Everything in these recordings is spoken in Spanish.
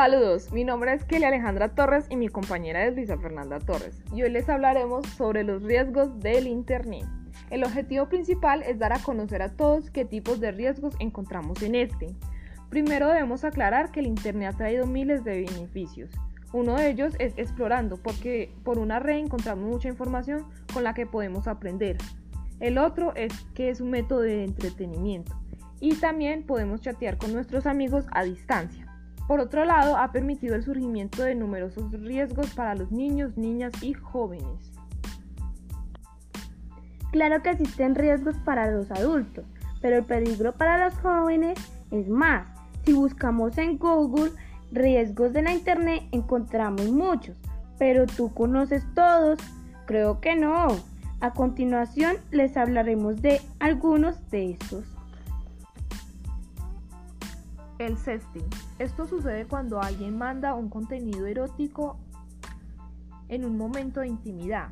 Saludos, mi nombre es Kelly Alejandra Torres y mi compañera es Luisa Fernanda Torres y hoy les hablaremos sobre los riesgos del Internet. El objetivo principal es dar a conocer a todos qué tipos de riesgos encontramos en este. Primero debemos aclarar que el Internet ha traído miles de beneficios. Uno de ellos es explorando, porque por una red encontramos mucha información con la que podemos aprender. El otro es que es un método de entretenimiento y también podemos chatear con nuestros amigos a distancia. Por otro lado, ha permitido el surgimiento de numerosos riesgos para los niños, niñas y jóvenes. Claro que existen riesgos para los adultos, pero el peligro para los jóvenes es más. Si buscamos en Google riesgos de la Internet encontramos muchos, pero tú conoces todos. Creo que no. A continuación les hablaremos de algunos de estos. El sexting. Esto sucede cuando alguien manda un contenido erótico en un momento de intimidad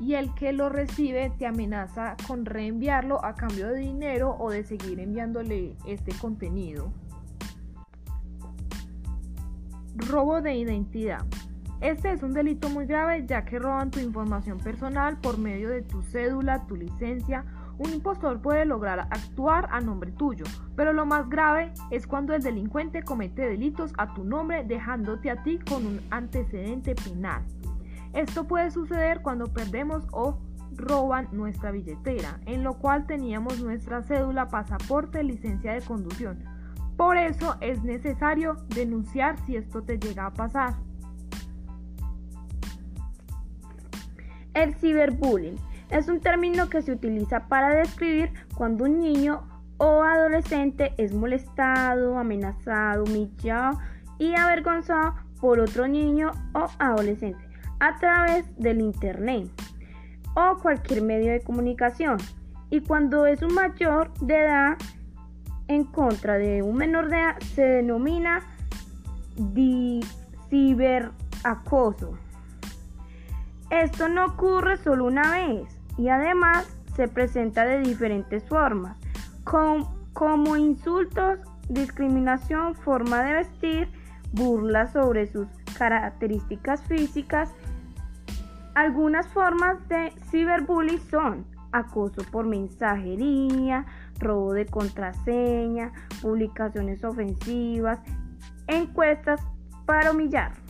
y el que lo recibe te amenaza con reenviarlo a cambio de dinero o de seguir enviándole este contenido. Robo de identidad. Este es un delito muy grave ya que roban tu información personal por medio de tu cédula, tu licencia un impostor puede lograr actuar a nombre tuyo, pero lo más grave es cuando el delincuente comete delitos a tu nombre dejándote a ti con un antecedente penal. Esto puede suceder cuando perdemos o roban nuestra billetera, en lo cual teníamos nuestra cédula, pasaporte, licencia de conducción. Por eso es necesario denunciar si esto te llega a pasar. El ciberbullying es un término que se utiliza para describir cuando un niño o adolescente es molestado, amenazado, humillado y avergonzado por otro niño o adolescente a través del Internet o cualquier medio de comunicación. Y cuando es un mayor de edad en contra de un menor de edad se denomina ciberacoso. Esto no ocurre solo una vez, y además se presenta de diferentes formas, como insultos, discriminación, forma de vestir, burlas sobre sus características físicas. Algunas formas de ciberbullying son acoso por mensajería, robo de contraseña, publicaciones ofensivas, encuestas para humillar.